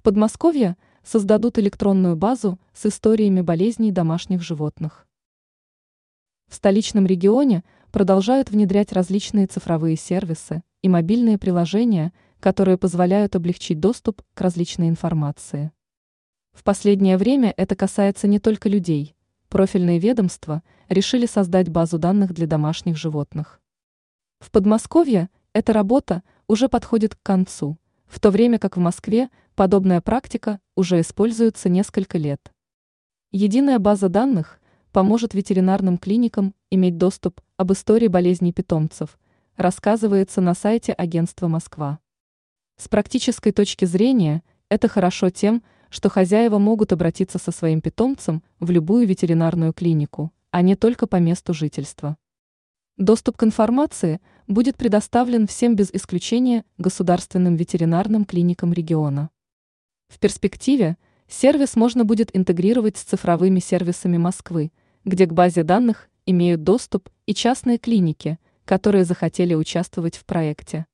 В Подмосковье создадут электронную базу с историями болезней домашних животных. В столичном регионе продолжают внедрять различные цифровые сервисы и мобильные приложения, которые позволяют облегчить доступ к различной информации. В последнее время это касается не только людей. Профильные ведомства решили создать базу данных для домашних животных. В Подмосковье эта работа уже подходит к концу, в то время как в Москве подобная практика уже используется несколько лет. Единая база данных поможет ветеринарным клиникам иметь доступ об истории болезней питомцев, рассказывается на сайте агентства «Москва». С практической точки зрения это хорошо тем, что хозяева могут обратиться со своим питомцем в любую ветеринарную клинику, а не только по месту жительства. Доступ к информации будет предоставлен всем без исключения государственным ветеринарным клиникам региона. В перспективе сервис можно будет интегрировать с цифровыми сервисами Москвы, где к базе данных имеют доступ и частные клиники, которые захотели участвовать в проекте.